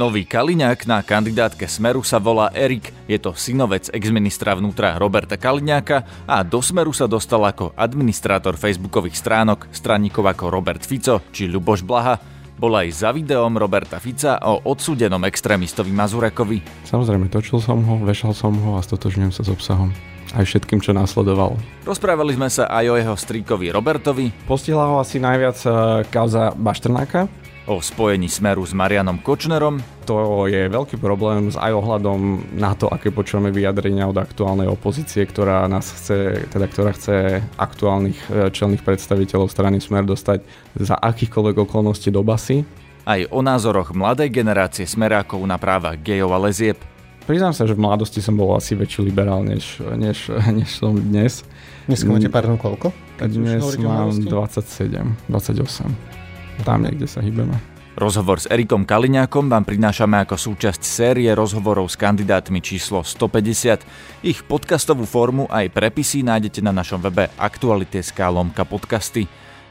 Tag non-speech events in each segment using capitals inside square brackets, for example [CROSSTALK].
Nový Kaliňák na kandidátke Smeru sa volá Erik. Je to synovec exministra vnútra Roberta Kaliňáka a do Smeru sa dostal ako administrátor facebookových stránok stranníkov ako Robert Fico či Ľuboš Blaha. Bol aj za videom Roberta Fica o odsúdenom extrémistovi Mazurekovi. Samozrejme, točil som ho, vešal som ho a stotožňujem sa s obsahom aj všetkým, čo následovalo. Rozprávali sme sa aj o jeho strýkovi Robertovi. Postihla ho asi najviac eh, kauza Baštrnáka, o spojení Smeru s Marianom Kočnerom. To je veľký problém s aj ohľadom na to, aké počúvame vyjadrenia od aktuálnej opozície, ktorá nás chce, teda ktorá chce aktuálnych e, čelných predstaviteľov strany Smer dostať za akýchkoľvek okolností do basy. Aj o názoroch mladej generácie smerákov na práva gejov a lezieb. Priznám sa, že v mladosti som bol asi väčší liberál, než, než, [LAUGHS] než som dnes. Dnes máte pardon koľko? Dnes mám 27, 28 tam niekde sa hýbeme. Rozhovor s Erikom Kaliňákom vám prinášame ako súčasť série rozhovorov s kandidátmi číslo 150. Ich podcastovú formu aj prepisy nájdete na našom webe Aktuality.sk lomka podcasty.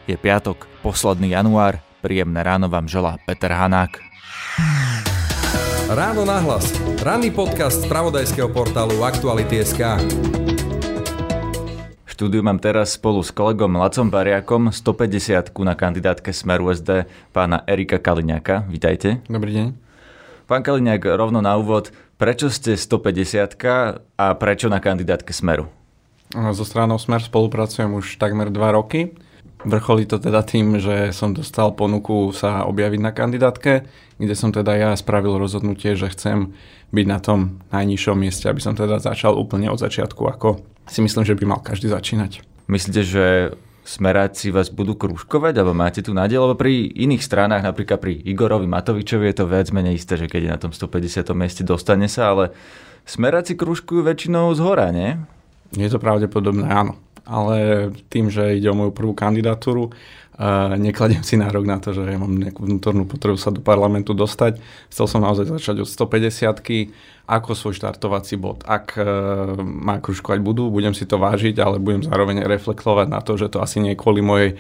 Je piatok, posledný január. Príjemné ráno vám želá Peter Hanák. Ráno nahlas. Ranný podcast z pravodajského portálu Aktuality.sk štúdiu mám teraz spolu s kolegom Lacom Bariakom 150 na kandidátke Smeru SD pána Erika Kaliňáka. Vítajte. Dobrý deň. Pán Kaliňák, rovno na úvod, prečo ste 150 a prečo na kandidátke Smeru? So stranou Smer spolupracujem už takmer 2 roky. Vrcholí to teda tým, že som dostal ponuku sa objaviť na kandidátke, kde som teda ja spravil rozhodnutie, že chcem byť na tom najnižšom mieste, aby som teda začal úplne od začiatku ako si myslím, že by mal každý začínať. Myslíte, že smeráci vás budú krúžkovať, alebo máte tu nádej, lebo pri iných stranách, napríklad pri Igorovi Matovičovi je to viac menej isté, že keď je na tom 150. mieste, dostane sa, ale smeráci krúžkujú väčšinou z hora, nie? Je to pravdepodobné, áno. Ale tým, že ide o moju prvú kandidatúru, uh, nekladiem si nárok na to, že ja mám nejakú vnútornú potrebu sa do parlamentu dostať. Chcel som naozaj začať od 150 ako svoj štartovací bod. Ak e, ma kružkovať budú, budem si to vážiť, ale budem zároveň reflektovať na to, že to asi nie je kvôli mojej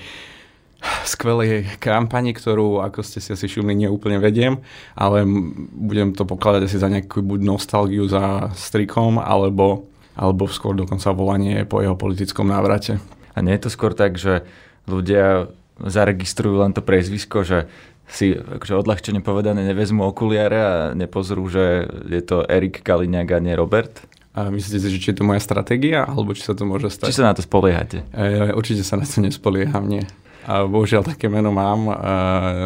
skvelej kampani, ktorú, ako ste si asi všimli, neúplne vediem, ale budem to pokladať asi za nejakú buď nostalgiu za strikom, alebo, alebo skôr dokonca volanie po jeho politickom návrate. A nie je to skôr tak, že ľudia zaregistrujú len to prezvisko, že si akože odľahčene povedané nevezmu okuliare a nepozrú, že je to Erik Kaliňák a nie Robert? A myslíte si, že či je to moja stratégia, alebo či sa to môže stať? Či sa na to spoliehate? E, určite sa na to nespolieham, nie. A bohužiaľ také meno mám. A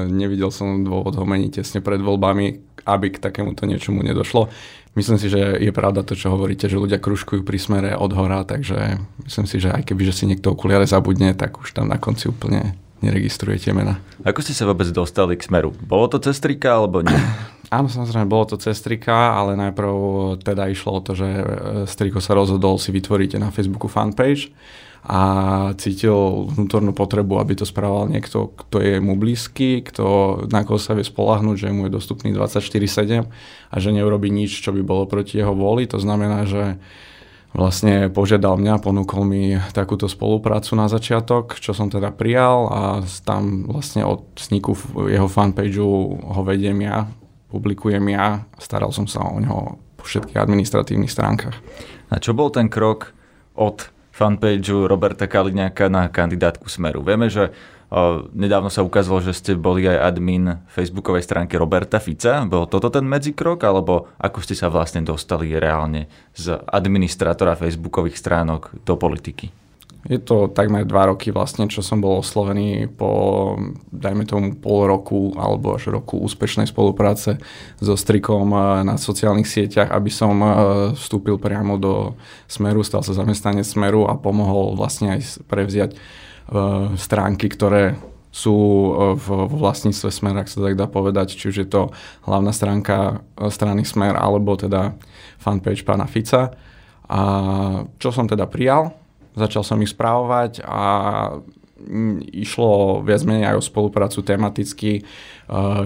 nevidel som dôvod ho meniť tesne pred voľbami, aby k takémuto niečomu nedošlo. Myslím si, že je pravda to, čo hovoríte, že ľudia kružkujú pri smere od hora, takže myslím si, že aj keby že si niekto okuliare zabudne, tak už tam na konci úplne neregistrujete mena. Ako ste sa vôbec dostali k Smeru? Bolo to cez trika alebo nie? [CLEARS THROAT] Áno, samozrejme, bolo to cez trika, ale najprv teda išlo o to, že e, Striko sa rozhodol si vytvoriť na Facebooku fanpage a cítil vnútornú potrebu, aby to správal niekto, kto je mu blízky, kto, na koho sa vie spolahnuť, že mu je dostupný 24-7 a že neurobi nič, čo by bolo proti jeho voli. To znamená, že vlastne požiadal mňa, ponúkol mi takúto spoluprácu na začiatok, čo som teda prijal a tam vlastne od vzniku jeho fanpageu ho vediem ja, publikujem ja, staral som sa o neho po všetkých administratívnych stránkach. A čo bol ten krok od fanpageu Roberta Kaliňáka na kandidátku Smeru? Vieme, že Nedávno sa ukázalo, že ste boli aj admin facebookovej stránky Roberta Fica. Bol toto ten medzikrok, alebo ako ste sa vlastne dostali reálne z administrátora facebookových stránok do politiky? Je to takmer dva roky vlastne, čo som bol oslovený po, dajme tomu, pol roku alebo až roku úspešnej spolupráce so Strikom eh, na sociálnych sieťach, aby som eh, vstúpil priamo do Smeru, stal sa zamestnanec Smeru a pomohol vlastne aj prevziať E, stránky, ktoré sú v vlastníctve Smer, ak sa tak dá povedať, či už je to hlavná stránka strany Smer, alebo teda fanpage pána Fica. A čo som teda prijal, začal som ich správovať a išlo viac menej aj o spoluprácu tematicky,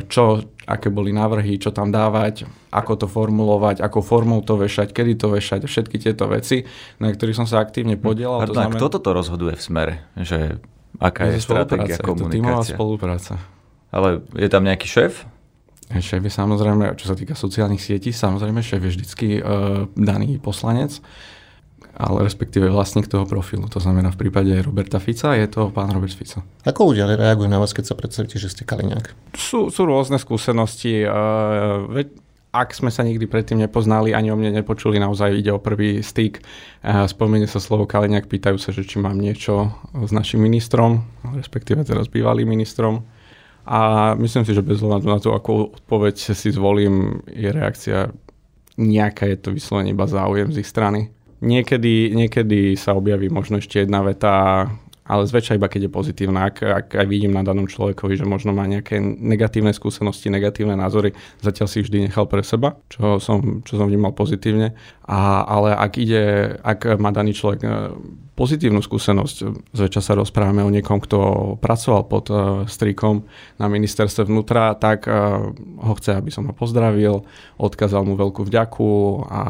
čo, aké boli návrhy, čo tam dávať, ako to formulovať, ako formou to vešať, kedy to vešať, všetky tieto veci, na ktorých som sa aktívne podielal. Pardon, to znamená... kto toto rozhoduje v smere? Že aká je, je stratégia komunikácia? Je to tímová spolupráca. Ale je tam nejaký šéf? Šéf je samozrejme, čo sa týka sociálnych sietí, samozrejme šéf je vždycky e, daný poslanec, ale respektíve vlastník toho profilu. To znamená v prípade Roberta Fica je to pán Robert Fico. Ako ľudia reagujú na vás, keď sa predstavíte, že ste Kaliňák? Sú, sú rôzne skúsenosti. E, ak sme sa nikdy predtým nepoznali, ani o mne nepočuli, naozaj ide o prvý styk. Spomenie sa slovo Kaliňák, pýtajú sa, že či mám niečo s našim ministrom, respektíve teraz bývalým ministrom. A myslím si, že bez hľadu na to, akú odpoveď si zvolím, je reakcia nejaká, je to vyslovene iba záujem z ich strany. Niekedy, niekedy sa objaví možno ešte jedna veta, ale zväčša iba keď je pozitívna. Ak, ak aj vidím na danom človekovi, že možno má nejaké negatívne skúsenosti, negatívne názory, zatiaľ si vždy nechal pre seba, čo som, čo som vnímal pozitívne. A, ale ak ide, ak má daný človek e, pozitívnu skúsenosť, zväčša sa rozprávame o niekom, kto pracoval pod uh, strikom na ministerstve vnútra, tak uh, ho chce, aby som ho pozdravil, odkázal mu veľkú vďaku a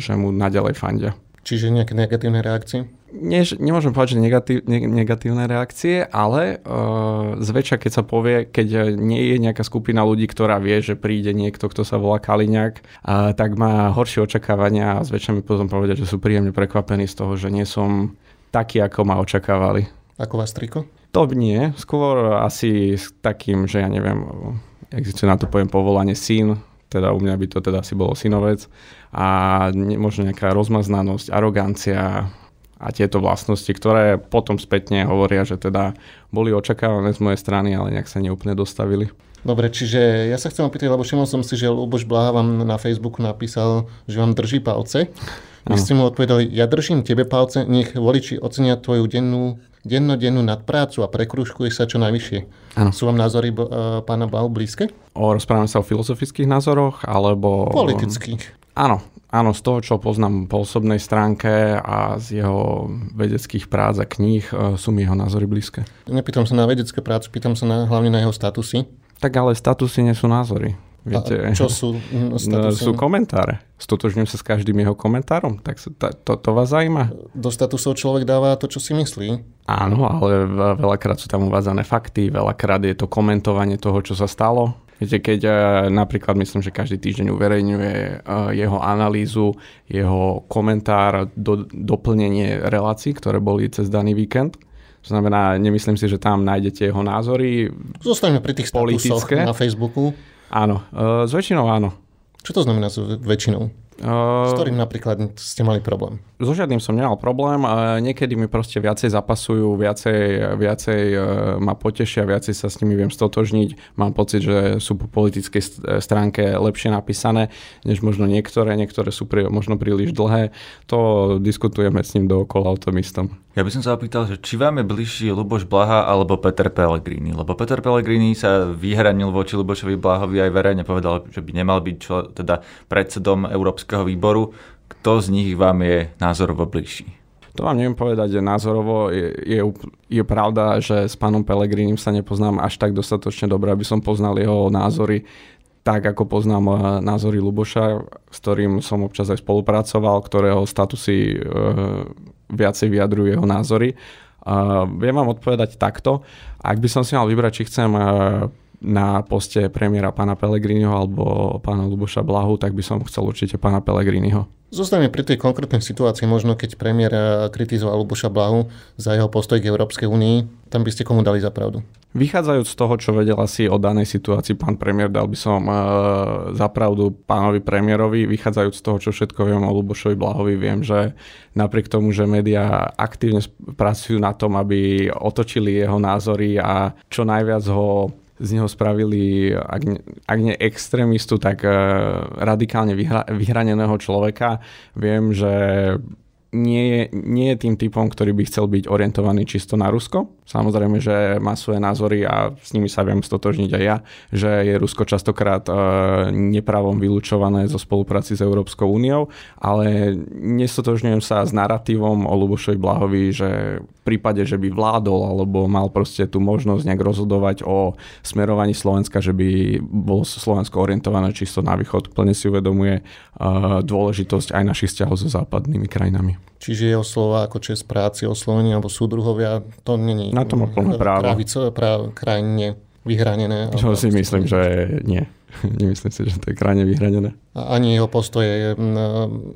že mu naďalej fandia. Čiže nejaké negatívne reakcie? Nie, nemôžem povedať, že negatív, ne, negatívne reakcie, ale uh, zväčša, keď sa povie, keď nie je nejaká skupina ľudí, ktorá vie, že príde niekto, kto sa volá Kaliňák, uh, tak má horšie očakávania a zväčša mi potom povedať, že sú príjemne prekvapení z toho, že nie som taký, ako ma očakávali. Ako vás triko? To nie, skôr asi s takým, že ja neviem, existuje na to poviem povolanie syn, teda u mňa by to teda asi bolo synovec a možno nejaká rozmaznanosť, arogancia a tieto vlastnosti, ktoré potom spätne hovoria, že teda boli očakávané z mojej strany, ale nejak sa neúplne dostavili. Dobre, čiže ja sa chcem opýtať, lebo všimol som si, že Luboš Blaha vám na Facebooku napísal, že vám drží palce. Vy ste mu odpovedali, ja držím tebe palce, nech voliči ocenia tvoju dennú, dennodennú nadprácu a prekruškuje sa čo najvyššie. Ano. Sú vám názory uh, pána Blahu blízke? O, rozprávame sa o filozofických názoroch, alebo... Politických. Áno, áno, z toho, čo poznám po osobnej stránke a z jeho vedeckých prác a kníh, uh, sú mi jeho názory blízke. Nepýtam sa na vedecké práce, pýtam sa na, hlavne na jeho statusy. Tak ale statusy nie sú názory. Viete, a čo sú statusy? Sú komentáre. Stotožňujem sa s každým jeho komentárom. Tak to, to vás zaujíma? Do statusov človek dáva to, čo si myslí. Áno, ale veľakrát sú tam uvádzané fakty, veľakrát je to komentovanie toho, čo sa stalo. Viete, keď uh, napríklad myslím, že každý týždeň uverejňuje uh, jeho analýzu, jeho komentár, do, doplnenie relácií, ktoré boli cez daný víkend, to znamená, nemyslím si, že tam nájdete jeho názory Zostaňme pri tých statusoch na Facebooku. Áno, uh, s väčšinou áno. Čo to znamená s väčšinou? Uh, s ktorým napríklad ste mali problém? So žiadnym som nemal problém. Niekedy mi proste viacej zapasujú, viacej, viacej uh, ma potešia, viacej sa s nimi viem stotožniť. Mám pocit, že sú po politickej stránke lepšie napísané, než možno niektoré. Niektoré sú pri, možno príliš dlhé. To diskutujeme s ním dookola o tom istom. Ja by som sa opýtal, že či vám je bližší Luboš Blaha alebo Peter Pellegrini? Lebo Peter Pellegrini sa vyhranil voči Lubošovi Blahovi aj verejne povedal, že by nemal byť čo, teda predsedom Európskeho výboru. Kto z nich vám je názorovo bližší? To vám neviem povedať, že názorovo je, je, je pravda, že s pánom Pelegrinim sa nepoznám až tak dostatočne dobre, aby som poznal jeho názory tak, ako poznám eh, názory Luboša, s ktorým som občas aj spolupracoval, ktorého statusy e, viacej vyjadrujú jeho názory. Uh, viem vám odpovedať takto. Ak by som si mal vybrať, či chcem uh, na poste premiéra pána Pelegriniho alebo pána Luboša Blahu, tak by som chcel určite pána Pelegriniho. Zostane pri tej konkrétnej situácii, možno keď premiér kritizoval Luboša Blahu za jeho postoj k Európskej únii, tam by ste komu dali za pravdu? Vychádzajúc z toho, čo vedel asi o danej situácii pán premiér, dal by som uh, za pravdu pánovi premiérovi. Vychádzajúc z toho, čo všetko viem o Lubošovi Blahovi, viem, že napriek tomu, že médiá aktívne pracujú na tom, aby otočili jeho názory a čo najviac ho z neho spravili, ak, ne, ak nie extrémistu, tak uh, radikálne vyhra, vyhraneného človeka. Viem, že nie je, nie je tým typom, ktorý by chcel byť orientovaný čisto na Rusko. Samozrejme, že má svoje názory a s nimi sa viem stotožniť aj ja, že je Rusko častokrát e, nepravom vylúčované zo spolupráci s Európskou úniou, ale nestotožňujem sa s narratívom o Lubošovi Blahovi, že v prípade, že by vládol alebo mal proste tú možnosť nejak rozhodovať o smerovaní Slovenska, že by bol Slovensko orientované čisto na východ. Plne si uvedomuje e, dôležitosť aj našich vzťahov so západnými krajinami. Čiže jeho slova ako čest práci, oslovenie alebo súdruhovia, to není na tom má plné právo. Pravico, práv, krajine vyhranené. Čo si myslím, že nie. [LAUGHS] Nemyslím si, že to je krajne vyhranené. A ani jeho postoje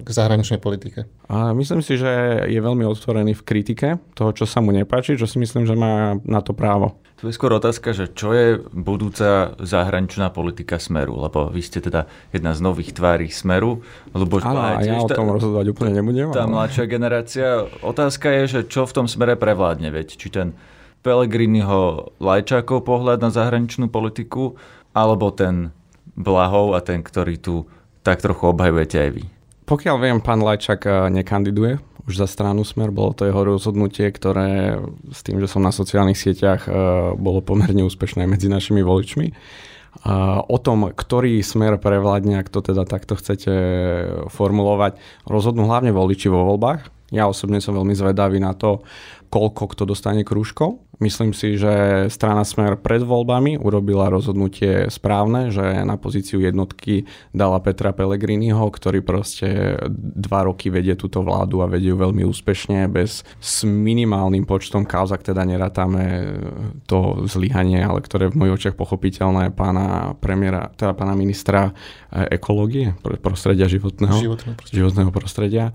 k zahraničnej politike. A myslím si, že je veľmi otvorený v kritike toho, čo sa mu nepáči, čo si myslím, že má na to právo. To je skôr otázka, že čo je budúca zahraničná politika Smeru, lebo vy ste teda jedna z nových tvári Smeru. Lebo Áno, a ja o tom rozhodovať úplne nebudem. Tá ale... mladšia generácia. Otázka je, že čo v tom smere prevládne, veď či ten Pelegriniho Lajčákov pohľad na zahraničnú politiku, alebo ten Blahov a ten, ktorý tu tak trochu obhajujete aj vy. Pokiaľ viem, pán Lajčák eh, nekandiduje už za stranu Smer, bolo to jeho rozhodnutie, ktoré s tým, že som na sociálnych sieťach, eh, bolo pomerne úspešné medzi našimi voličmi. O tom, ktorý smer prevládne, ak to teda takto chcete formulovať, rozhodnú hlavne voliči vo voľbách. Ja osobne som veľmi zvedavý na to, koľko kto dostane krúžkov. Myslím si, že strana Smer pred voľbami urobila rozhodnutie správne, že na pozíciu jednotky dala Petra Pellegriniho, ktorý proste dva roky vedie túto vládu a vedie ju veľmi úspešne, bez s minimálnym počtom kauz, ak teda nerátame to zlyhanie, ale ktoré v mojich očiach pochopiteľné pána premiéra, teda pána ministra ekológie, prostredia životného, životného prostredia. životného prostredia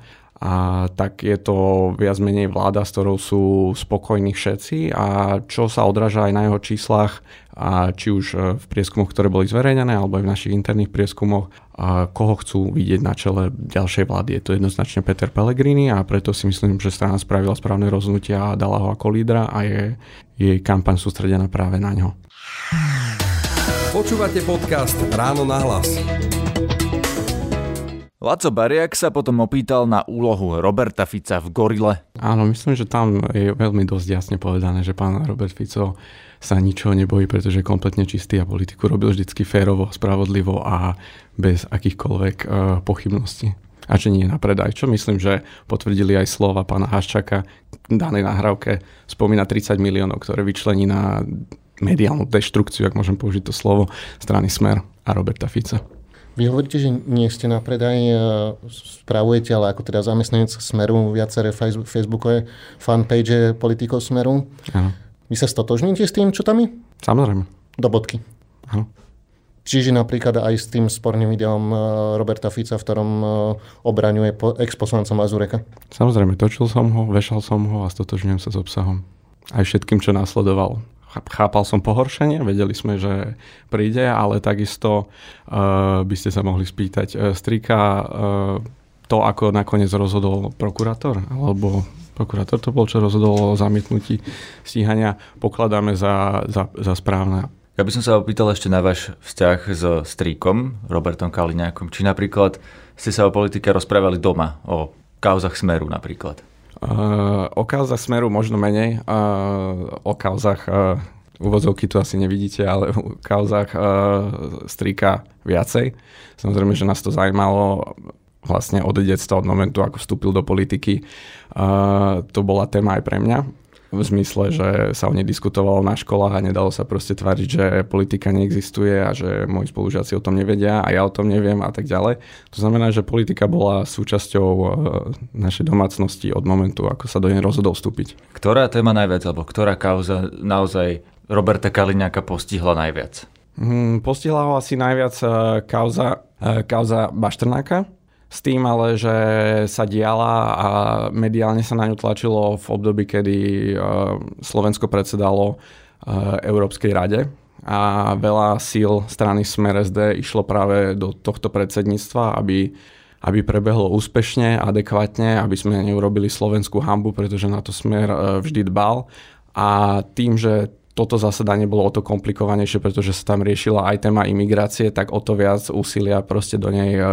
a tak je to viac menej vláda, s ktorou sú spokojní všetci a čo sa odráža aj na jeho číslach, a či už e, v prieskumoch, ktoré boli zverejnené, alebo aj v našich interných prieskumoch, a koho chcú vidieť na čele ďalšej vlády. Je to jednoznačne Peter Pellegrini a preto si myslím, že strana spravila správne rozhodnutia a dala ho ako lídra a je jej kampaň sústredená práve na ňo. Počúvate podcast Ráno na hlas. Laco Bariak sa potom opýtal na úlohu Roberta Fica v Gorile. Áno, myslím, že tam je veľmi dosť jasne povedané, že pán Robert Fico sa ničoho nebojí, pretože je kompletne čistý a politiku robil vždycky férovo, spravodlivo a bez akýchkoľvek uh, pochybností. A že nie na predaj. Čo myslím, že potvrdili aj slova pána Haščaka v danej nahrávke. Spomína 30 miliónov, ktoré vyčlení na mediálnu deštrukciu, ak môžem použiť to slovo, strany Smer a Roberta Fica. Vy hovoríte, že nie ste na predaj, e, spravujete, ale ako teda zamestnanec Smeru viaceré Facebookové fanpage politikov Smeru. Aha. Vy sa stotožníte s tým, čo tam je? Samozrejme. Do bodky. Aha. Čiže napríklad aj s tým sporným videom e, Roberta Fica, v ktorom e, obraňuje ex-poslanca Mazureka. Samozrejme, točil som ho, vešal som ho a stotožňujem sa s obsahom. Aj všetkým, čo následovalo chápal som pohoršenie, vedeli sme, že príde, ale takisto uh, by ste sa mohli spýtať uh, strika uh, to, ako nakoniec rozhodol prokurátor, alebo prokurátor to bol, čo rozhodol o zamietnutí stíhania, pokladáme za, za, za správne. Ja by som sa opýtal ešte na váš vzťah s stríkom, Robertom Kaliňákom. Či napríklad ste sa o politike rozprávali doma, o kauzach Smeru napríklad? Uh, o kauzach Smeru možno menej, uh, o kauzach uvozovky tu asi nevidíte, ale v kauzach uh, strika viacej. Samozrejme, že nás to zaujímalo vlastne od detstva, od momentu, ako vstúpil do politiky. Uh, to bola téma aj pre mňa v zmysle, že sa o nej diskutovalo na školách a nedalo sa proste tváriť, že politika neexistuje a že moji spolužiaci o tom nevedia a ja o tom neviem a tak ďalej. To znamená, že politika bola súčasťou e, našej domácnosti od momentu, ako sa do nej rozhodol vstúpiť. Ktorá téma najviac, alebo ktorá kauza naozaj Roberta Kaliňáka postihla najviac? Hmm, postihla ho asi najviac uh, kauza, uh, kauza Baštrnáka, s tým ale, že sa diala a mediálne sa na ňu tlačilo v období, kedy uh, Slovensko predsedalo uh, Európskej rade a veľa síl strany Smer SD išlo práve do tohto predsedníctva, aby, aby prebehlo úspešne, adekvátne, aby sme neurobili slovenskú hambu, pretože na to Smer uh, vždy dbal. A tým, že toto zasadanie bolo o to komplikovanejšie, pretože sa tam riešila aj téma imigrácie, tak o to viac úsilia proste do nej e,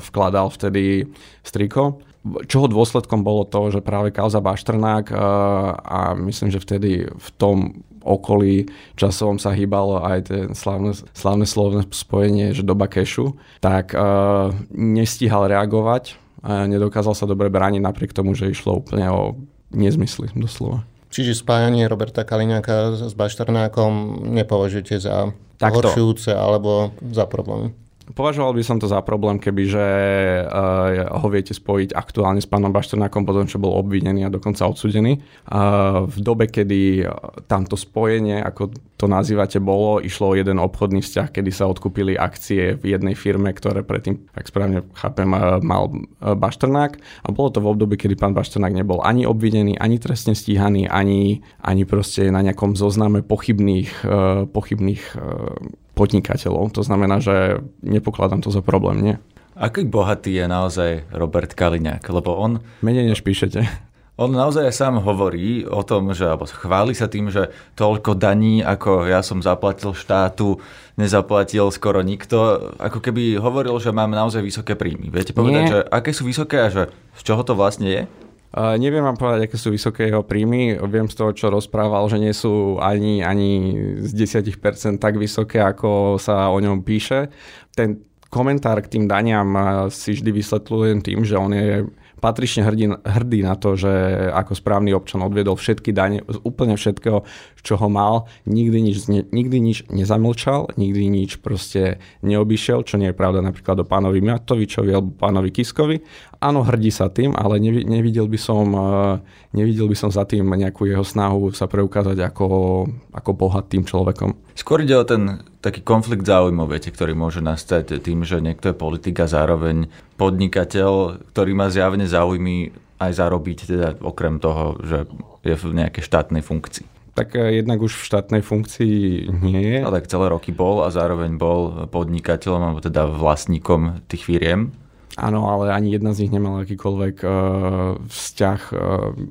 vkladal vtedy Striko. Čoho dôsledkom bolo to, že práve kauza Bašternák e, a myslím, že vtedy v tom okolí časovom sa hýbalo aj tie slavné, slavné slovné spojenie, že doba kešu, tak e, nestíhal reagovať, nedokázal sa dobre brániť napriek tomu, že išlo úplne o nezmysly doslova. Čiže spájanie Roberta Kaliňáka s Bašternákom nepovažujete za Takto. horšujúce alebo za problémy? Považoval by som to za problém, keby že uh, ho viete spojiť aktuálne s pánom Bašternákom potom, čo bol obvinený a dokonca odsudený. Uh, v dobe, kedy tamto spojenie, ako to nazývate, bolo, išlo o jeden obchodný vzťah, kedy sa odkúpili akcie v jednej firme, ktoré predtým, ak správne chápem, mal Bašternák. A bolo to v období, kedy pán Bašternák nebol ani obvinený, ani trestne stíhaný, ani, ani proste na nejakom zozname pochybných, uh, pochybných uh, podnikateľov. To znamená, že nepokladám to za problém, nie? Aký bohatý je naozaj Robert Kaliňák? Lebo on... Menej než píšete. On naozaj sám hovorí o tom, že alebo chváli sa tým, že toľko daní, ako ja som zaplatil štátu, nezaplatil skoro nikto. Ako keby hovoril, že mám naozaj vysoké príjmy. Viete povedať, Nie. že aké sú vysoké a že z čoho to vlastne je? Neviem vám povedať, aké sú vysoké jeho príjmy. Viem z toho, čo rozprával, že nie sú ani, ani z 10% tak vysoké, ako sa o ňom píše. Ten komentár k tým daniam si vždy vysvetľujem tým, že on je patrične hrdý, hrdý na to, že ako správny občan odviedol všetky dane úplne všetkého, čo ho mal, nikdy nič, ne, nikdy nič nezamlčal, nikdy nič proste neobyšiel, čo nie je pravda napríklad o pánovi Matovičovi alebo pánovi Kiskovi. Áno, hrdí sa tým, ale nevidel by som, eh, nevidel by som za tým nejakú jeho snahu sa preukázať ako, ako bohatým človekom. Skôr ide o ten taký konflikt záujmov, viete, ktorý môže nastať tým, že niekto je politik a zároveň podnikateľ, ktorý má zjavne záujmy aj zarobiť, teda okrem toho, že je v nejakej štátnej funkcii. Tak eh, jednak už v štátnej funkcii nie je. Ale tak celé roky bol a zároveň bol podnikateľom, alebo teda vlastníkom tých firiem. Áno, ale ani jedna z nich nemala akýkoľvek uh, vzťah uh,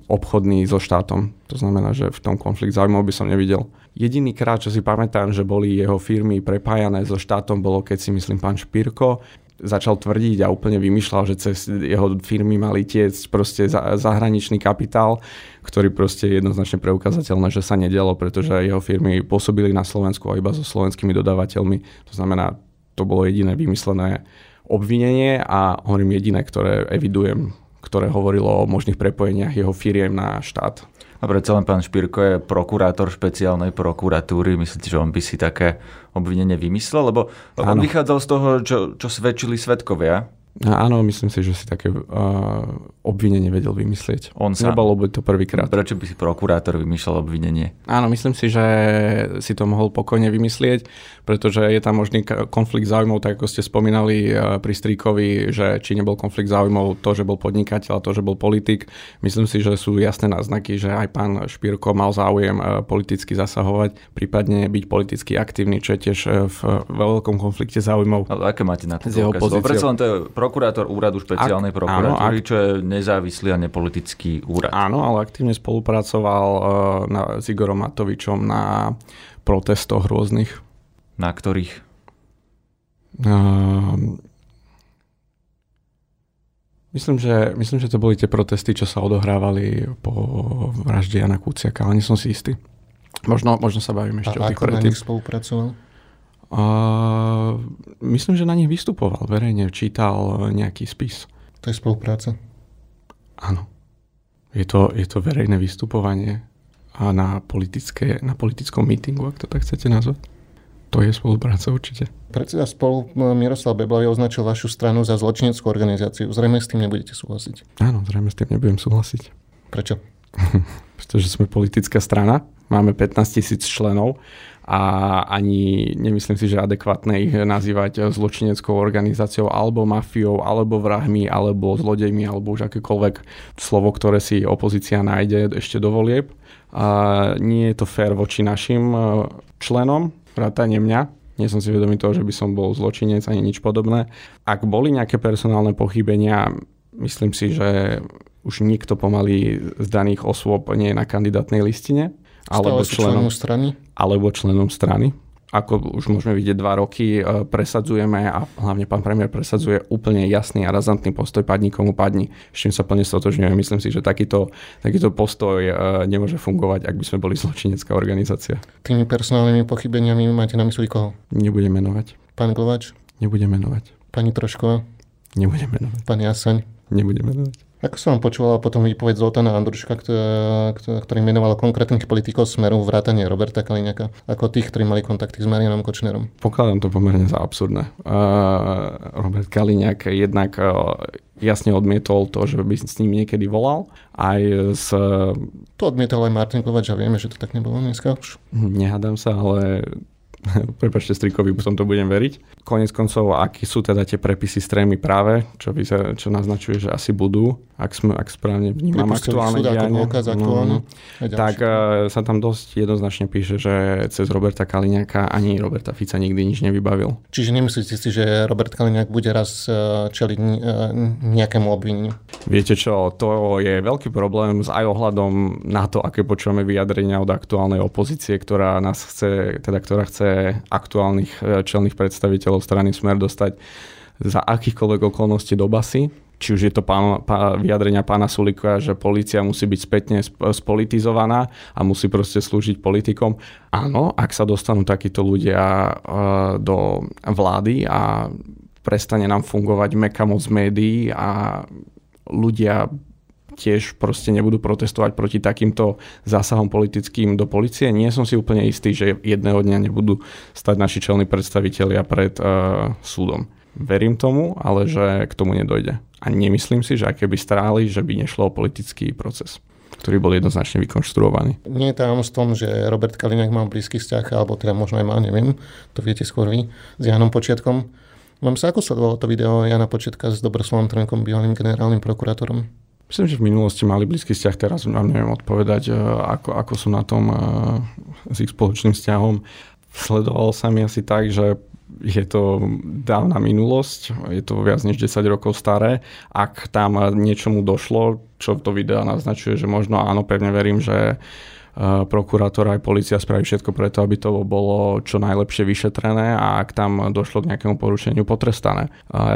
obchodný so štátom. To znamená, že v tom konflikt záujmov by som nevidel. Jediný krát, čo si pamätám, že boli jeho firmy prepájané so štátom, bolo keď si myslím pán Špirko začal tvrdiť a úplne vymýšľal, že cez jeho firmy mali tiec proste zahraničný kapitál, ktorý proste je jednoznačne preukazateľné, že sa nedialo, pretože jeho firmy pôsobili na Slovensku a iba so slovenskými dodávateľmi. To znamená, to bolo jediné vymyslené obvinenie a hovorím jediné, ktoré evidujem, ktoré hovorilo o možných prepojeniach jeho firiem na štát. A predsa len pán Špirko je prokurátor špeciálnej prokuratúry. Myslíte, že on by si také obvinenie vymyslel? Lebo on vychádzal z toho, čo, čo svedčili svetkovia Áno, myslím si, že si také uh, obvinenie vedel vymyslieť. On sa. Nebolo by to prvýkrát. Prečo by si prokurátor vymýšľal obvinenie? Áno, myslím si, že si to mohol pokojne vymyslieť, pretože je tam možný konflikt záujmov, tak ako ste spomínali uh, pri Stríkovi, že či nebol konflikt záujmov to, že bol podnikateľ a to, že bol politik. Myslím si, že sú jasné náznaky, že aj pán Špírko mal záujem uh, politicky zasahovať, prípadne byť politicky aktívny, čo je tiež uh, v veľkom konflikte záujmov. Ale aké máte na to? Predsa len to je prokurátor úradu špeciálnej ak, prokuratúry, áno, ak, čo je nezávislý a nepolitický úrad. Áno, ale aktívne spolupracoval uh, na, s Igorom Matovičom na protestoch rôznych. Na ktorých? Uh, Myslím že, myslím, že to boli tie protesty, čo sa odohrávali po vražde Jana Kuciaka, ale nie som si istý. Možno, možno sa bavím ešte a o tých ako na nich spolupracoval? A myslím, že na nich vystupoval verejne, čítal nejaký spis. To je spolupráca? Áno. Je to, je to verejné vystupovanie a na, politické, na politickom mítingu, ak to tak chcete nazvať. To je spolupráca určite. Predseda spolu Miroslav Beblavy označil vašu stranu za zločineckú organizáciu. Zrejme s tým nebudete súhlasiť. Áno, zrejme s tým nebudem súhlasiť. Prečo? [LAUGHS] Pretože sme politická strana, máme 15 tisíc členov a ani nemyslím si, že adekvátne ich nazývať zločineckou organizáciou alebo mafiou, alebo vrahmi, alebo zlodejmi, alebo už akékoľvek slovo, ktoré si opozícia nájde ešte do volieb. A nie je to fér voči našim e, členom, vrátane mňa, nie som si vedomý toho, že by som bol zločinec ani nič podobné. Ak boli nejaké personálne pochybenia, myslím si, že už nikto pomaly z daných osôb nie je na kandidátnej listine alebo členom, strany? Alebo členom strany. Ako už môžeme vidieť dva roky, e, presadzujeme a hlavne pán premiér presadzuje úplne jasný a razantný postoj padni komu padni. S čím sa plne stotožňujem. Myslím si, že takýto, takýto postoj e, nemôže fungovať, ak by sme boli zločinecká organizácia. Tými personálnymi pochybeniami máte na mysli koho? Nebudem menovať. Pán Glovač? Nebudem menovať. Pani Trošková? Nebudem menovať. Pán Jasaň? Nebudem menovať. Ako som počúval potom výpoveď Zoltana Andruška, ktorý menoval konkrétnych politikov Smeru vrátane Roberta Kaliňaka, ako tých, ktorí mali kontakty s Marianom Kočnerom? Pokladám to pomerne za absurdné. Uh, Robert Kaliňak jednak uh, jasne odmietol to, že by s ním niekedy volal. Aj s... To odmietol aj Martin Kovač a vieme, že to tak nebolo dneska už. Nehádam sa, ale [LAUGHS] prepačte strikovi, potom to budem veriť. Konec koncov, akí sú teda tie prepisy s trémy práve, čo, vyzer, čo naznačuje, že asi budú, ak, sme, ak správne vnímam aktuálne dianie. No, tak uh, sa tam dosť jednoznačne píše, že cez Roberta Kaliňáka ani Roberta Fica nikdy nič nevybavil. Čiže nemyslíte si, že Robert Kaliňák bude raz uh, čeliť uh, nejakému obvineniu? Viete čo, to je veľký problém s aj ohľadom na to, aké počúvame vyjadrenia od aktuálnej opozície, ktorá nás chce, teda ktorá chce aktuálnych čelných predstaviteľov strany Smer dostať za akýchkoľvek okolností do basy, či už je to pán, pán, vyjadrenia pána Sulika, že policia musí byť spätne spolitizovaná a musí proste slúžiť politikom. Áno, ak sa dostanú takíto ľudia uh, do vlády a prestane nám fungovať meka moc médií a ľudia tiež proste nebudú protestovať proti takýmto zásahom politickým do policie. Nie som si úplne istý, že jedného dňa nebudú stať naši čelní predstavitelia pred uh, súdom. Verím tomu, ale že k tomu nedojde. A nemyslím si, že aké by stráli, že by nešlo o politický proces ktorý bol jednoznačne vykonštruovaný. Nie je tajomstvom, že Robert Kaliňák má blízky vzťah, alebo teda možno aj má, neviem, to viete skôr vy, s Janom Počiatkom. Mám sa ako sledovalo to video Jana Počietka s Dobroslavom Trnkom, bývalým generálnym prokurátorom? Myslím, že v minulosti mali blízky vzťah, teraz vám neviem odpovedať, e, ako, ako sú na tom e, s ich spoločným vzťahom. Sledovalo sa mi asi tak, že je to dávna minulosť, je to viac než 10 rokov staré. Ak tam niečomu došlo, čo to video naznačuje, že možno áno, pevne verím, že prokurátor aj policia spraví všetko preto, aby to bolo čo najlepšie vyšetrené a ak tam došlo k nejakému porušeniu potrestané.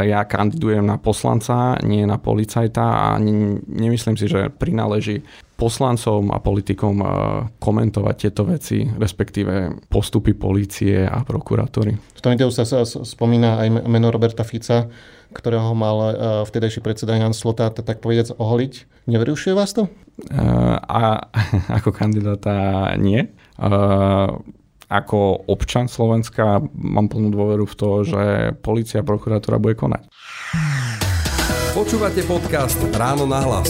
Ja kandidujem na poslanca, nie na policajta a nemyslím si, že prináleží poslancom a politikom komentovať tieto veci, respektíve postupy policie a prokurátory. V tom videu sa spomína aj meno Roberta Fica, ktorého mal vtedajší predseda Jan Slota, tak povedať, oholiť. Nevyrušuje vás to? Uh, a [LAUGHS] ako kandidáta nie. Uh, ako občan Slovenska mám plnú dôveru v to, že policia a prokurátora bude konať. Počúvate podcast Ráno na hlas.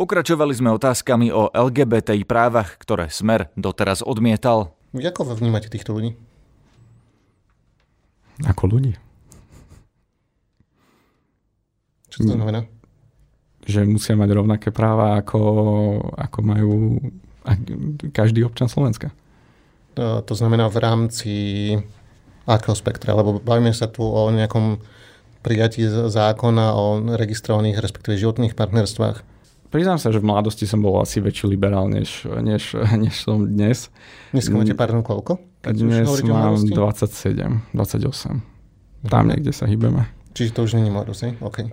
Pokračovali sme otázkami o LGBTI právach, ktoré Smer doteraz odmietal. Ako vnímate týchto ľudí? Ako ľudí. Čo to znamená? Že musia mať rovnaké práva, ako, ako majú každý občan Slovenska. To, to znamená v rámci akého spektra? Lebo bavíme sa tu o nejakom prijatí zákona o registrovaných, respektíve životných partnerstvách. Priznám sa, že v mladosti som bol asi väčší liberál, než, než, [LAUGHS] než som dnes. Dnes máte, pardon, koľko? Dnes mám 27, 28. Tam niekde sa hýbeme. Čiže to už není mladosť? OK.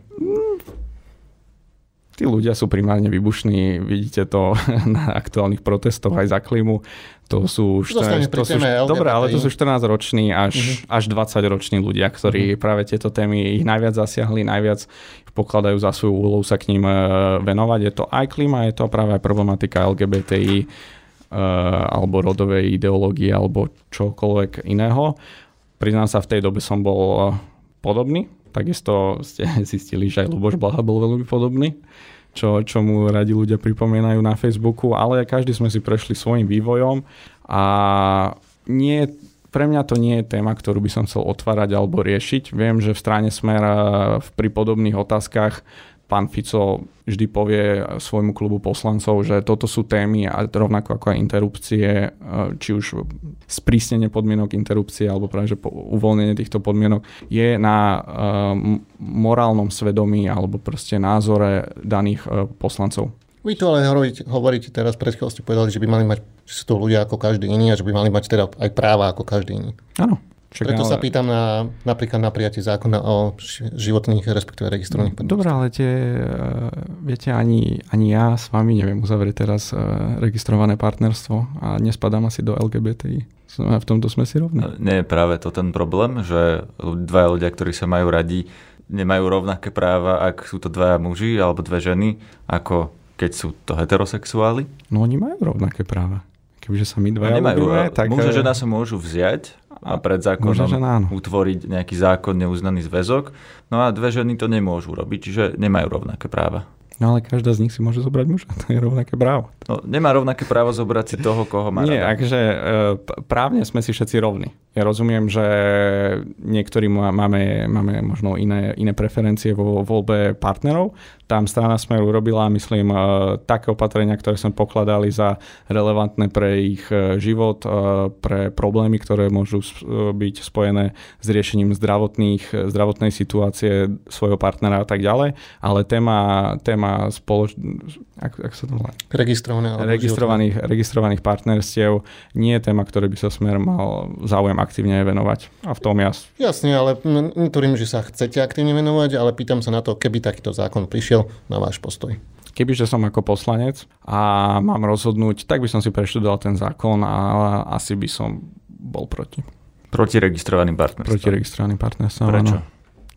Tí ľudia sú primárne vybušní, vidíte to [LAUGHS] na aktuálnych protestoch aj za klímu. To sú, 14, to sú, dobré, ale to sú 14 roční až, uh-huh. až 20 roční ľudia, ktorí uh-huh. práve tieto témy ich najviac zasiahli, najviac pokladajú za svoju úlohu sa k ním e, venovať. Je to aj klíma, je to práve aj problematika LGBTI e, alebo rodovej ideológie alebo čokoľvek iného. Priznám sa, v tej dobe som bol podobný, Takisto ste [LAUGHS] zistili, že aj Luboš Blaha bol veľmi podobný, čo, čo mu radi ľudia pripomínajú na Facebooku, ale každý sme si prešli svojim vývojom a nie, pre mňa to nie je téma, ktorú by som chcel otvárať alebo riešiť. Viem, že v strane Smer pri podobných otázkach pán Fico vždy povie svojmu klubu poslancov, že toto sú témy a rovnako ako aj interrupcie, e, či už sprísnenie podmienok interrupcie alebo práve že uvoľnenie týchto podmienok je na e, morálnom svedomí alebo proste názore daných e, poslancov. Vy to ale hovoríte, hovoríte teraz, pred chvíľou ste povedali, že by mali mať, že sú to ľudia ako každý iný a že by mali mať teda aj práva ako každý iný. Áno. Čak, Preto ale... sa pýtam na, napríklad na prijatie zákona o životných, respektíve registrovaných podmienkach. Dobre, ale tie, uh, viete, ani, ani ja s vami neviem uzavrieť teraz uh, registrované partnerstvo a nespadám asi do LGBTI. V tomto sme si rovní. Nie je práve to ten problém, že dva ľudia, ktorí sa majú radi, nemajú rovnaké práva, ak sú to dvaja muži alebo dve ženy, ako keď sú to heterosexuáli? No oni majú rovnaké práva. Kebyže sa my dvaja no, nemajú, ľúbime, tak... Muž a žena sa môžu vziať a pred zákonom áno. utvoriť nejaký zákon neuznaný zväzok, no a dve ženy to nemôžu robiť, čiže nemajú rovnaké práva. No ale každá z nich si môže zobrať muža, [LAUGHS] to je rovnaké právo. No, nemá rovnaké právo zobrať si toho, koho má Nie, rada. akože e, právne sme si všetci rovní. Ja rozumiem, že niektorí má- máme, máme možno iné, iné preferencie vo voľbe partnerov. Tam strana Smeru urobila, myslím, e, také opatrenia, ktoré sme pokladali za relevantné pre ich e, život, pre problémy, ktoré môžu byť spojené s riešením zdravotných, zdravotnej situácie svojho partnera a tak ďalej. Ale téma, téma spoloč... Ako, ako sa to volá? Registrované. alebo registrovaných, registrovaných partnerstiev nie je téma, ktoré by sa smer mal záujem aktívne venovať. A v tom ja... Jasne, ale netvrdím, že sa chcete aktívne venovať, ale pýtam sa na to, keby takýto zákon prišiel na váš postoj. Kebyže som ako poslanec a mám rozhodnúť, tak by som si preštudoval ten zákon a asi by som bol proti. Proti registrovaným partnerstvom. Proti registrovaným partnerstvom. Prečo? áno.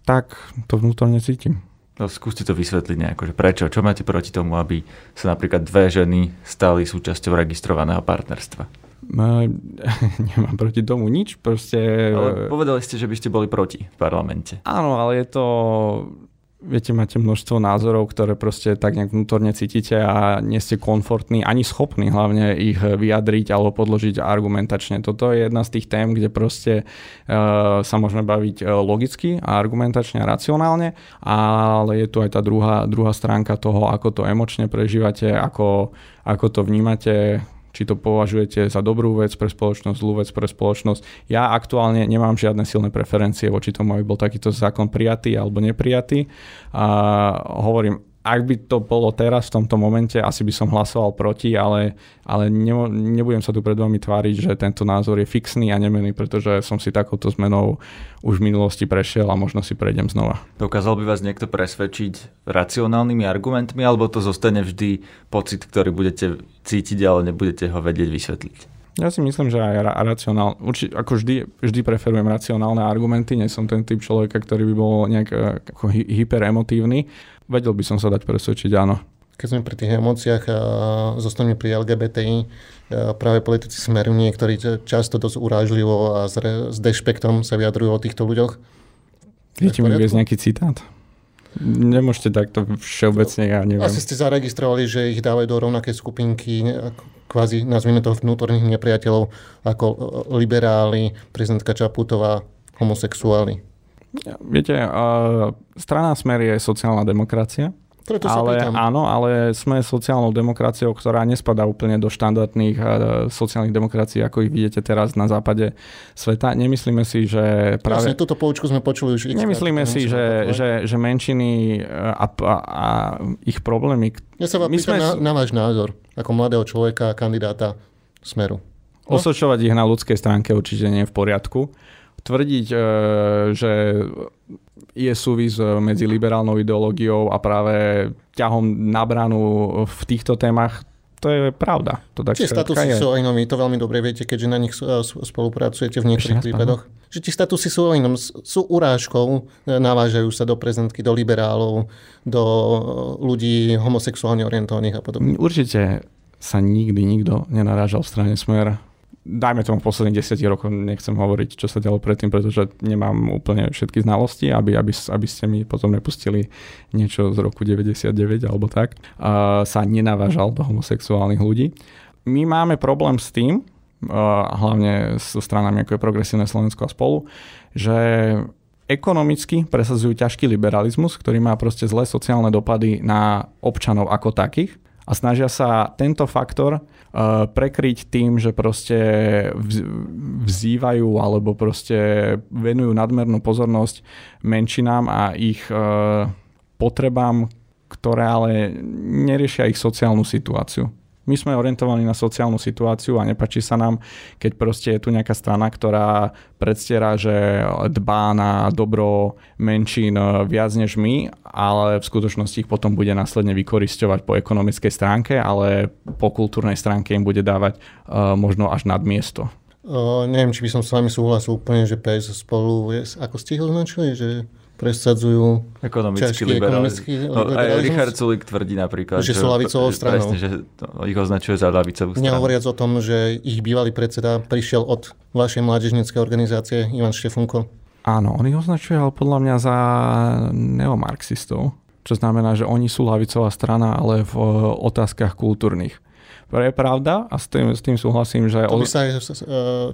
Tak to vnútorne cítim. No, skúste to vysvetliť nejako, že prečo? Čo máte proti tomu, aby sa napríklad dve ženy stali súčasťou registrovaného partnerstva? No, [LAUGHS] nemám proti tomu nič, proste... Ale povedali ste, že by ste boli proti v parlamente. Áno, ale je to... Viete, máte množstvo názorov, ktoré proste tak nejak vnútorne cítite a nie ste komfortní, ani schopní hlavne ich vyjadriť alebo podložiť argumentačne. Toto je jedna z tých tém, kde proste uh, sa môžeme baviť uh, logicky a argumentačne a racionálne, ale je tu aj tá druhá, druhá stránka toho, ako to emočne prežívate, ako, ako to vnímate, či to považujete za dobrú vec pre spoločnosť, zlú vec pre spoločnosť. Ja aktuálne nemám žiadne silné preferencie voči tomu, aby bol takýto zákon prijatý alebo neprijatý. A hovorím, ak by to bolo teraz v tomto momente, asi by som hlasoval proti, ale, ale ne, nebudem sa tu pred vami tváriť, že tento názor je fixný a nemený, pretože som si takouto zmenou už v minulosti prešiel a možno si prejdem znova. Dokázal by vás niekto presvedčiť racionálnymi argumentmi, alebo to zostane vždy pocit, ktorý budete cítiť, ale nebudete ho vedieť vysvetliť? Ja si myslím, že aj ra- racionál, určite, ako vždy, vždy preferujem racionálne argumenty, nie som ten typ človeka, ktorý by bol nejak eh, ako hy- hyperemotívny. Vedel by som sa dať presvedčiť, áno. Keď sme pri tých emóciách a zostaneme pri LGBTI, a práve politici smeru niektorí ča- často dosť urážlivo a s, re, s dešpektom sa vyjadrujú o týchto ľuďoch. Viete mi viesť nejaký citát? Nemôžete takto všeobecne, ja neviem. Asi ste zaregistrovali, že ich dávajú do rovnaké skupinky, kvázi, nazvime to vnútorných nepriateľov, ako e, liberáli, prezidentka Čaputová, homosexuáli. Viete, strana Smer je sociálna demokracia, Preto sa ale pýtam. áno, ale sme sociálnou demokraciou, ktorá nespadá úplne do štandardných uh, sociálnych demokracií, ako ich vidíte teraz na západe sveta. Nemyslíme si, že práve... Vlastne túto poučku sme počuli už Nemyslíme si, že, že, že menšiny a, a, a ich problémy... Ja sa vám pýtam sme- na, na váš názor, ako mladého človeka kandidáta Smeru. No. Osočovať ich na ľudskej stránke určite nie je v poriadku. Tvrdiť, e, že je súvis e, medzi liberálnou ideológiou a práve ťahom na branu v týchto témach, to je pravda. To tak Tie statusy je. sú aj noví, to veľmi dobre viete, keďže na nich s- spolupracujete v niektorých prípadoch. Že tie statusy sú aj inom, sú urážkou, navážajú sa do prezentky, do liberálov, do ľudí homosexuálne orientovaných a podobne. Určite sa nikdy nikto nenarážal v strane Smer. Dajme tomu v posledných 10 rokov, nechcem hovoriť, čo sa dialo predtým, pretože nemám úplne všetky znalosti, aby, aby, aby ste mi potom nepustili niečo z roku 99 alebo tak. Uh, sa nenavážal do homosexuálnych ľudí. My máme problém s tým, uh, hlavne so stranami ako je Progresívne Slovensko a spolu, že ekonomicky presadzujú ťažký liberalizmus, ktorý má proste zlé sociálne dopady na občanov ako takých a snažia sa tento faktor prekryť tým, že proste vz, vzývajú alebo proste venujú nadmernú pozornosť menšinám a ich uh, potrebám, ktoré ale neriešia ich sociálnu situáciu. My sme orientovaní na sociálnu situáciu a nepačí sa nám, keď proste je tu nejaká strana, ktorá predstiera, že dbá na dobro menšín viac než my, ale v skutočnosti ich potom bude následne vykoristovať po ekonomickej stránke, ale po kultúrnej stránke im bude dávať uh, možno až nad miesto. Uh, neviem, či by som s vami súhlasil úplne, že PS spolu ako ste ich označili, že presadzujú Ekonomický liberalizmus. No, aj. Richard Sulik tvrdí napríklad, Že sú ľavicovou stranou. Presne, že ich označuje za ľavicovú stranu. Nehovoriac o tom, že ich bývalý predseda prišiel od vašej mládežníckej organizácie, Ivan Štefunko. Áno, on ich označuje ale podľa mňa za neomarxistov, čo znamená, že oni sú lavicová strana, ale v e, otázkach kultúrnych. Je pravda a s tým, s tým súhlasím, že... To by sa aj e,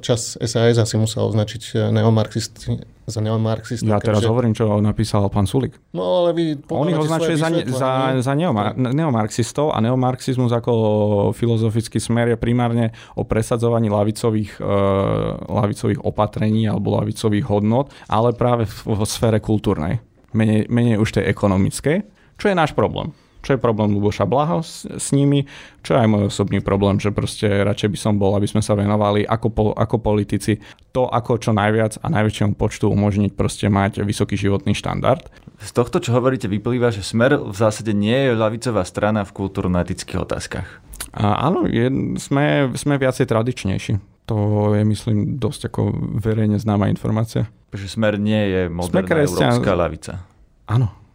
čas SAS asi musel označiť e, neomarxist, za neomarxistov. Ja teraz keďže- hovorím, čo napísal pán Sulik. No ale vy On ich označuje za, ne, za, za neomar- neomarxistov a neomarxizmus ako filozofický smer je primárne o presadzovaní lavicových, e, lavicových opatrení alebo lavicových hodnot, ale práve v, v sfére kultúrnej. Menej, menej už tej ekonomickej, čo je náš problém. Čo je problém Luboša Blaha s, s nimi, čo je aj môj osobný problém, že proste radšej by som bol, aby sme sa venovali ako, po, ako politici to, ako čo najviac a najväčšiemu počtu umožniť proste mať vysoký životný štandard. Z tohto, čo hovoríte, vyplýva, že Smer v zásade nie je ľavicová strana v kultúrno-etických otázkach. A áno, je, sme, sme viacej tradičnejší. To je, myslím, dosť ako verejne známa informácia. Že Smer nie je moderná európska ľavica. Áno.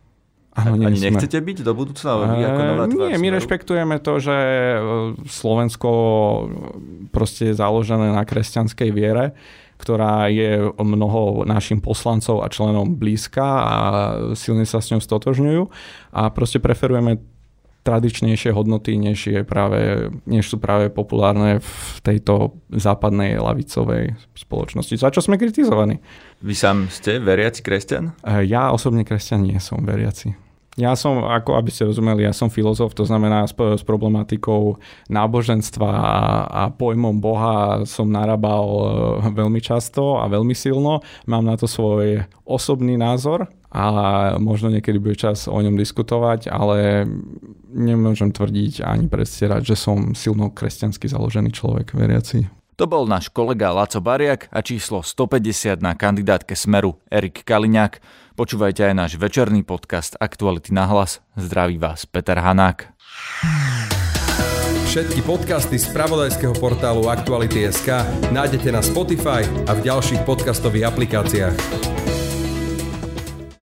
Áno, nie Ani sme. nechcete byť do budúcna? Vy ako nová tvár Nie, my Smeru? rešpektujeme to, že eh, Slovensko proste je založené na kresťanskej viere, ktorá je mnoho našim poslancov a členom blízka a silne sa s ňou stotožňujú a proste preferujeme tradičnejšie hodnoty, než, je práve, než sú práve populárne v tejto západnej lavicovej spoločnosti. Za čo sme kritizovaní? Vy sám ste veriaci kresťan? E, Ja osobne kresťan nie som veriaci. Ja som, ako aby ste rozumeli, ja som filozof, to znamená s, s problematikou náboženstva a, a pojmom Boha som narabal e, veľmi často a veľmi silno. Mám na to svoj osobný názor a možno niekedy bude čas o ňom diskutovať, ale nemôžem tvrdiť ani predstierať, že som silno kresťansky založený človek, veriaci. To bol náš kolega Laco Bariak a číslo 150 na kandidátke Smeru Erik Kaliňák. Počúvajte aj náš večerný podcast Aktuality na hlas. Zdraví vás Peter Hanák. Všetky podcasty z pravodajského portálu Aktuality.sk nájdete na Spotify a v ďalších podcastových aplikáciách.